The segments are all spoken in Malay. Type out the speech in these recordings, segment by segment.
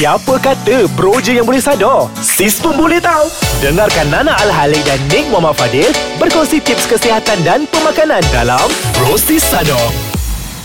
Siapa kata bro je yang boleh sadar? Sis pun boleh tahu. Dengarkan Nana Al-Halik dan Nick Muhammad Fadil berkongsi tips kesihatan dan pemakanan dalam Bro Sis Sadar.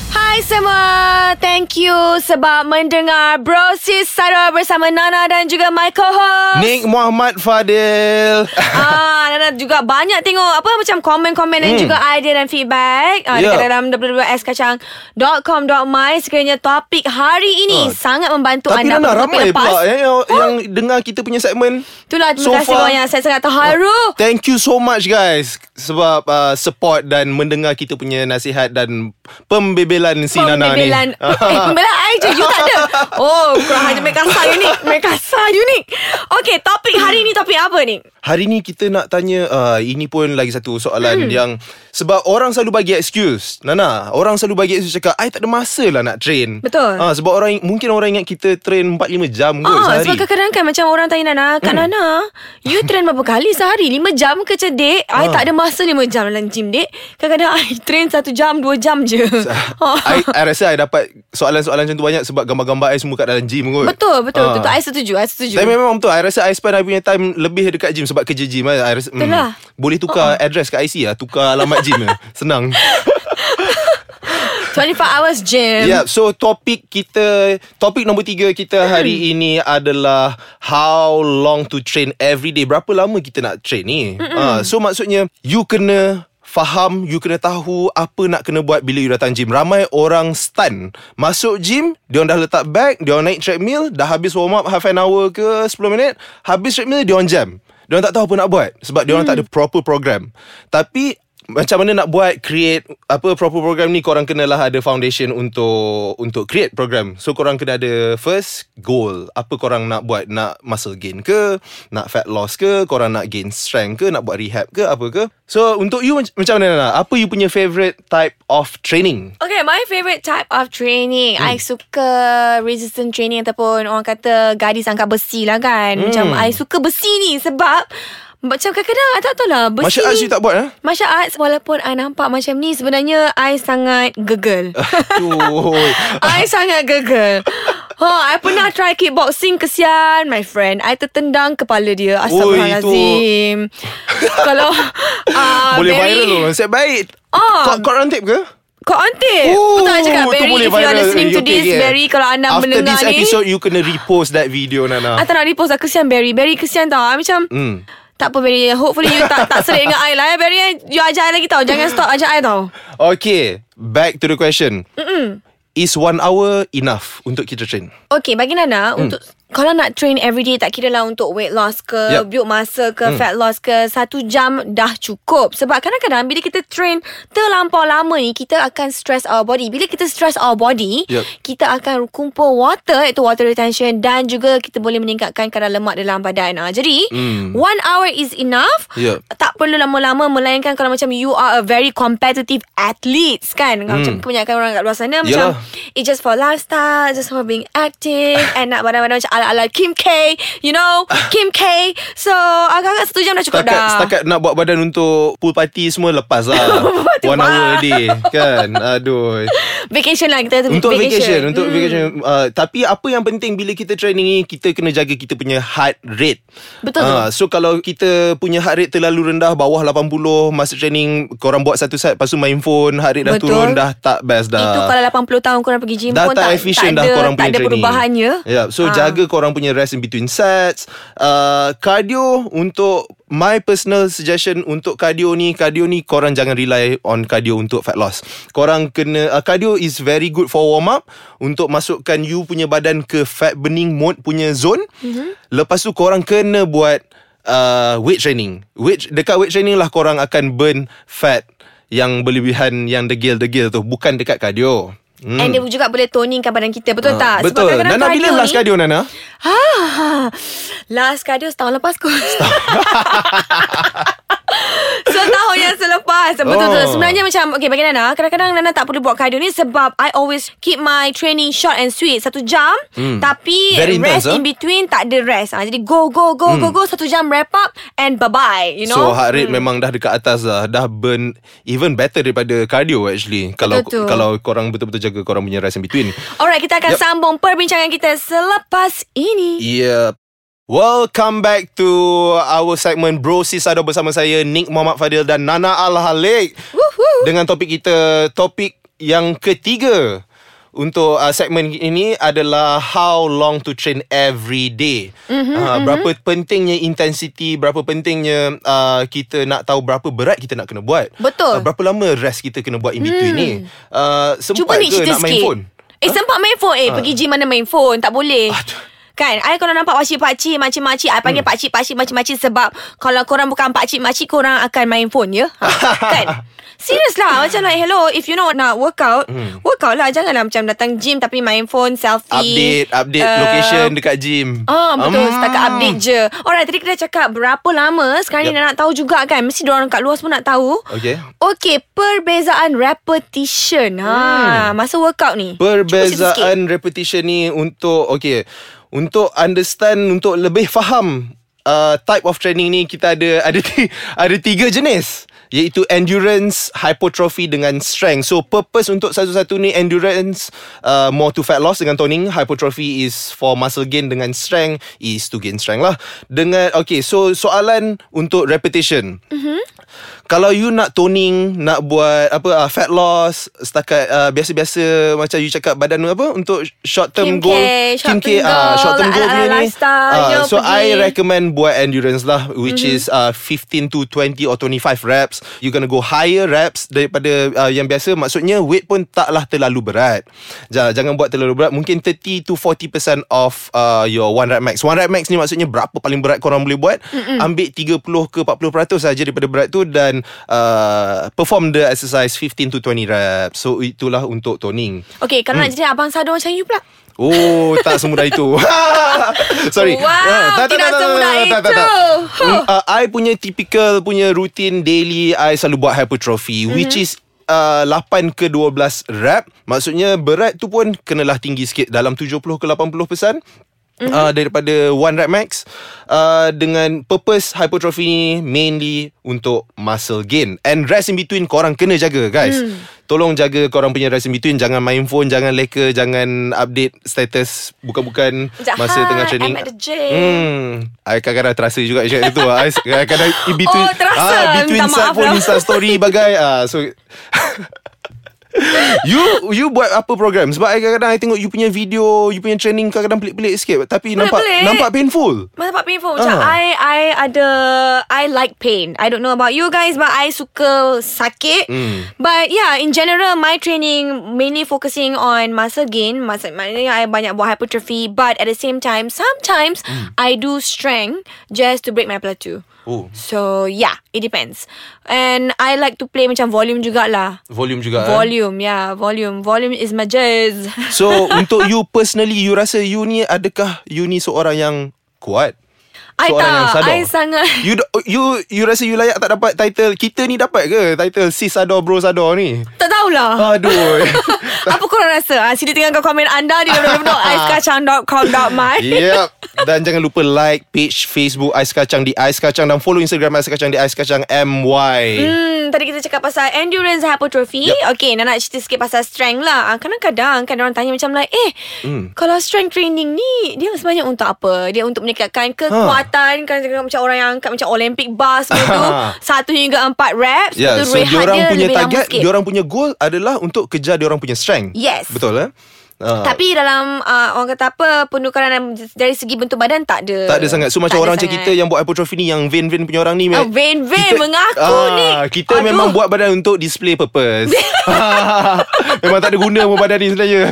Hai semua Thank you Sebab mendengar Bro Sis Sarah bersama Nana dan juga my co-host Nick Muhammad Fadil Ah, Nana juga banyak tengok Apa macam komen-komen Dan Hmm. juga idea dan feedback ah, Ya. Dekat dalam www.skacang.com.my Sekiranya topik hari ini Ah. Sangat membantu Tapi anda untuk ramai lepas. pula eh, yang, yang dengar kita punya segmen. Itulah terima So kasih far- banyak. Saya sangat terharu. Thank you so much guys Sebab uh, support dan mendengar kita punya nasihat Dan pembebelan si Nana ni. Pembebelan. Eh pembebelan I je You tak ada. Oh kurang kasar ni. Main kasar you ni. Okay topik hari ni Topik apa ni? Hari ni kita nak tanya uh, Ini pun lagi satu soalan Hmm. yang Sebab orang selalu bagi excuse Nana Orang selalu bagi excuse cakap I tak ada masa lah nak train Betul. uh, Sebab orang Mungkin orang ingat kita train 4-5 jam kot Ah, sehari sebab kadang-kadang kan macam orang tanya Nana, Kak Hmm. Nana, you train berapa kali sehari? 5 jam ke cedik? I Ah. tak ada masa 5 jam dalam gym, dek. Kadang-kadang I train 1 jam, 2 jam je. Ah. I, I rasa I dapat soalan-soalan macam tu banyak Sebab gambar-gambar I semua kat dalam gym kot betul, betul, Ah. betul. I setuju, I setuju. Tapi memang betul I rasa I spend I punya time Lebih dekat gym Sebab kerja gym I rasa, Betul lah. Boleh tukar address kat IC lah Tukar alamat gym lah Senang 24 hours gym. Yeah, so topik kita topik nombor tiga kita hari ini adalah how long to train every day. Berapa lama kita nak train ni? Uh, so maksudnya you kena faham, you kena tahu apa nak kena buat bila you datang gym. Ramai orang stun. Masuk gym, dia orang dah letak bag, dia orang naik treadmill, dah habis warm up half an hour ke 10 minit, habis treadmill dia orang jam. Dia orang tak tahu apa nak buat sebab dia orang tak ada proper program. Tapi macam mana nak buat create apa proper program ni korang kenalah ada foundation untuk untuk create program. So korang kena ada first goal. Apa korang nak buat? Nak muscle gain ke? Nak fat loss ke? Korang nak gain strength ke? Nak buat rehab ke? Apa ke? So untuk you mac- macam mana Nana? Apa you punya favourite type of training? Okay, my favourite type of training. Hmm. I suka resistance training ataupun orang kata gadis angkat besi lah kan. Macam Hmm. I suka besi ni sebab macam kadang-kadang I tak tahu lah besi Martial arts ni- you tak buat eh? Martial arts walaupun I nampak macam ni sebenarnya I sangat gegel. I sangat gegel. Ha, I pernah try kickboxing kesian my friend. I tertendang kepala dia. Astagfirullahalazim. Kalau uh, Boleh very, viral tu. Nasib baik. Ah. Kau, kau on tape ke? Kau on tape. Oh, Betul I cakap Barry if you are viral. listening to Okay, this okay. Barry kalau anda After mendengar this ni episode You kena repost that video Nana I tak nak repost lah Kesian Barry Barry kesian tau I macam Hmm. Tak apa Barry. Hopefully you tak tak serik dengan I lah eh. Barry You ajak I lagi tau. Jangan stop ajak I tau. Okay Back to the question. Mm-mm. Is one hour enough Untuk kita train? Okay bagi Nana Hmm. Untuk Kalau nak train everyday Tak kira lah untuk weight loss ke Yup. Build muscle ke Hmm. Fat loss ke Satu jam dah cukup Sebab kadang-kadang Bila kita train Terlampau lama ni Kita akan stress our body Bila kita stress our body Yup. Kita akan kumpul water Iaitu water retention Dan juga kita boleh meningkatkan Kadar lemak dalam badan ha, Jadi Hmm. One hour is enough Yup. Tak perlu lama-lama Melainkan kalau macam You are a very competitive athletes kan Macam kebanyakan orang kat luar sana Macam Hmm. Yalah. It's just for lifestyle Just for being active And nak badan-badan macam ala-ala Kim K You know Kim K. So agak-agak satu jam dah cukup Setakat, dah. setakat nak buat badan untuk Pool party semua Lepas lah. One hour a day Kan? Aduh. Vacation lah kita Untuk vacation, Untuk Hmm. vacation. Uh, Tapi apa yang penting Bila kita training ni Kita kena jaga kita punya heart rate. Betul Ah, So kalau kita punya heart rate terlalu rendah Bawah 80 Masa training Korang buat satu set Lepas tu main phone Heart rate dah Betul. turun Dah tak best dah. Itu kalau 80 tahun korang pergi gym dah pun tak, tak, efficient tak dah ada, korang tak punya ada training. perubahannya. Yeah, so Ah. jaga korang punya rest in between sets. Uh, cardio untuk my personal suggestion untuk cardio ni, cardio ni korang jangan rely on cardio untuk fat loss. Korang kena uh, cardio is very good for warm up untuk masukkan you punya badan ke fat burning mode punya zone. Mm-hmm. Lepas tu korang kena buat uh, weight training. Weight dekat weight training lah korang akan burn fat yang berlebihan yang degil-degil tu bukan dekat cardio. Hmm. And dia juga boleh toningkan badan kita Betul tak? Ah, Betul. Sebab kadang-kadang Nana bila last ni- cardio Nana? Ah, last cardio setahun lepas kot. yang selepas Betul-betul Oh. Sebenarnya macam Okay bagi Nana Kadang-kadang Nana tak perlu buat cardio ni Sebab I always keep my training short and sweet. Satu jam Tapi Hmm. Very rest intense, in between Tak ada rest. Ha, Jadi go go go go go Satu jam wrap up And bye-bye You know? So heart rate memang dah dekat atas dah Dah burn Even better daripada cardio actually. Kalau Betul tu. kalau korang betul-betul jaga Korang punya rest in between. Alright kita akan Yep. sambung Perbincangan kita Selepas ini. Yeah Welcome back to our segment Bro Sisado bersama saya Nick Muhammad Fadil dan Nana Al-Halik Woohoo. Dengan topik kita Topik yang ketiga untuk uh, segmen ini adalah how long to train every day. Mm-hmm, uh, berapa pentingnya intensity, berapa pentingnya uh, kita nak tahu berapa berat kita nak kena buat. Betul. Uh, berapa lama rest kita kena buat in between ni. Uh, Cuba sempat ni ke nak main sikit phone? Eh sempat main phone Eh pergi gym mana main phone Tak boleh Aduh. Kan? I kalau nampak pakcik-pakcik Makcik-makcik I panggil Hmm. pakcik-pakcik Makcik-makcik Sebab Kalau korang bukan pakcik-makcik Korang akan main phone ya? Ha, Kan? Serius lah. Macam like hello If you know nak workout Workout lah. Janganlah macam datang gym Tapi main phone Selfie Hmm. Update Update uh, location dekat gym. Ah betul. Hmm. Setakat update je. Alright tadi kita cakap Berapa lama? Sekarang ni Yep. nak tahu juga kan? Mesti orang kat luar semua nak tahu. Okay. Okay Perbezaan repetition. Ha, Masa workout ni. Perbezaan repetition ni untuk okay untuk understand untuk lebih faham uh, type of training ni kita ada ada ada tiga jenis iaitu endurance, hypertrophy dengan strength. So purpose untuk satu-satu ni endurance uh, more to fat loss dengan toning, hypertrophy is for muscle gain dengan strength is to gain strength lah. Dengan okay so soalan untuk repetition. Kalau you nak toning Nak buat Apa uh, Fat loss Setakat uh, Biasa-biasa Macam you cakap Badan apa Untuk short term Kim goal K, short term ah, goal, Short term goal punya ni you So pergi. I recommend Buat endurance lah Which is uh, 15 to 20 Or 25 reps You gonna go higher reps Daripada uh, yang biasa. Maksudnya weight pun Taklah terlalu berat. Jangan, jangan buat terlalu berat. Mungkin 30 to 40% Of uh, your one rep max. One rep max ni maksudnya Berapa paling berat korang boleh buat? Mm-mm. Ambil 30 ke 40% saja Daripada berat tu Dan uh, Perform the exercise 15 to 20 reps. So itulah untuk toning. Okay kalau Hmm. nak jadi Abang Sado macam you pula Oh tak semudah itu Sorry Wow, Ah, tidak semudah tak, tak, tak. itu. Mm, uh, I punya typical Punya routine daily I selalu buat hypertrophy Mhm. Which is uh, 8 ke 12 rep Maksudnya berat tu pun Kenalah tinggi sikit Dalam 70 ke 80% Mhm. Uh, daripada one rep max uh, dengan purpose hypertrophy ni mainly untuk muscle gain and rest in between korang kena jaga guys Hmm. tolong jaga korang punya rest in between jangan main phone jangan leka jangan update status bukan-bukan Macam, masa "Hi, tengah training I'm at the gym." hmm I kadang-kadang terasa juga cakap itu I kadang-kadang in between Oh, terasa. ah, between Minta maaf pun lah. insta story bagai ah so You you buat apa program? Sebab I kadang-kadang I tengok you punya video You punya training Kadang-kadang pelik-pelik sikit. Tapi nampak Pelik-pelik. Nampak painful. Part painful. Macam Ah. I I ada I like pain. I don't know about you guys But I suka sakit. Hmm. But yeah In general My training Mainly focusing on Muscle gain. Maksud Maknanya I banyak buat hypertrophy But at the same time Sometimes I do strength Just to break my plateau Oh. So yeah It depends. And I like to play Macam volume jugalah. Volume juga eh? Volume yeah Volume. Volume is my jazz. So untuk you personally You rasa you ni Adakah you ni seorang yang Kuat? I Seorang yang tak I sangat. You you you rasa you layak tak dapat title? Kita ni dapat ke Title Sis Sador Bro Sador ni? Tak tahulah. Aduh. Apa korang rasa? Ha, sila tinggalkan komen anda di www.aiskacang.com.my Yep Dan jangan lupa like Page Facebook Ais Kacang di Ais Kacang Dan follow Instagram Ais Kacang di Ais Kacang MY Hmm, tadi kita cakap pasal endurance hypertrophy. Yep. Okay, nak nak cerita sikit pasal strength lah. Ah, Kadang-kadang kan orang tanya macam like, eh, Hmm. kalau strength training ni, dia sebenarnya untuk apa? Dia untuk meningkatkan kekuatan, kan cakap macam orang yang angkat macam Olympic bar semua tu. Satu hingga empat reps. Ya, lepas tu so diorang punya target, diorang punya goal adalah untuk kejar diorang punya strength. Yes. Betul eh? Uh, Tapi dalam uh, orang kata apa penukaran dari segi bentuk badan tak ada. tak ada sangat So macam Tak orang macam sangat. kita Yang buat hypertrophy ni Yang vein-vein punya orang ni Ah, vein-vein mengaku ah, ni. Kita Aduh. memang buat badan Untuk display purpose Memang tak ada guna pun badan ni sebenarnya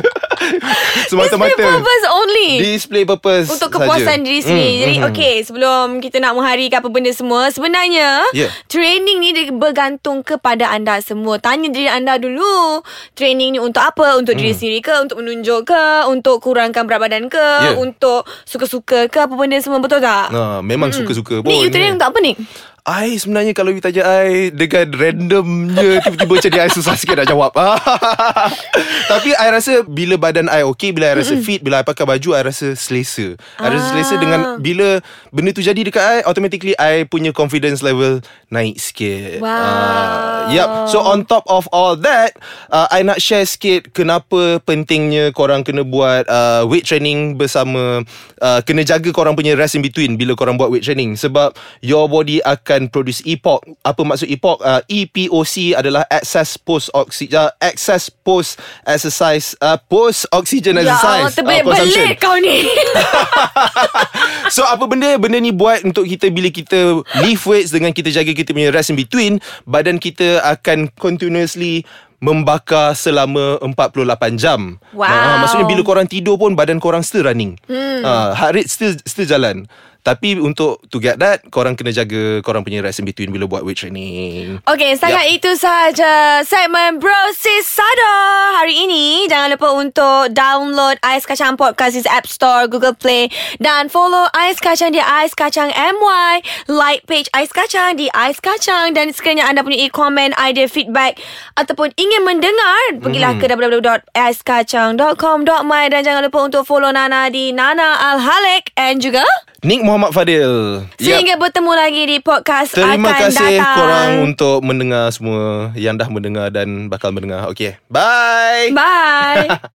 Semata-mata Display purpose only. Display purpose Untuk kepuasan saja. diri sendiri Hmm, Jadi hmm, okay Sebelum kita nak mengharikan apa benda semua Sebenarnya Yeah. Training ni dia bergantung kepada anda semua Tanya diri anda dulu Training ni untuk apa Untuk diri sendiri ke Untuk menunjuk ke Untuk kurangkan berat badan ke Yeah. Untuk suka-suka ke Apa benda semua Betul tak? Ah, memang suka-suka pun Ni you training untuk apa ni? I sebenarnya kalau you tanya I Dengan randomnya Tiba-tiba macam ni I susah sikit nak jawab. Tapi I rasa Bila badan I okay Bila I rasa fit Bila I pakai baju I rasa selesa. I rasa selesa dengan Bila benda tu jadi dekat I Automatically I punya confidence level Naik sikit. Wow. Ah, Yup. So on top of all that uh, I nak share sikit Kenapa pentingnya Korang kena buat uh, Weight training bersama uh, Kena jaga korang punya rest in between Bila korang buat weight training. Sebab Your body akan produce EPOC Apa maksud EPOC? Uh, EPOC adalah Excess post oxygen uh, Excess post exercise uh, Post oxygen Ya exercise uh, terbelit-belit kau ni. So apa benda Benda ni buat untuk kita Bila kita lift weights Dengan kita jaga kita punya rest in between Badan kita akan continuously Membakar selama 48 jam Wow. Ah, Maksudnya bila korang tidur pun Badan korang still running hmm. uh, Heart rate still, still jalan Tapi untuk To get that Korang kena jaga Korang punya rest in between Bila buat weight training Okey, setakat Yup. itu sahaja segmen Bro Sis Sada hari ini. Jangan lupa untuk download Ais Kacang Podcast di App Store, Google Play dan follow Ais Kacang di Ais Kacang MY, like page Ais Kacang di Ais Kacang dan sekiranya anda punya komen, idea, feedback ataupun ingin mendengar, pergilah ke www.aiskacang.com.my dan jangan lupa untuk follow Nana di Nana Al-Halik and juga Nick Muhammad Fadil. Sehingga bertemu lagi di podcast Terima akan kasih datang. korang untuk mendengar semua Yang dah mendengar dan bakal mendengar. Okay Bye. Bye.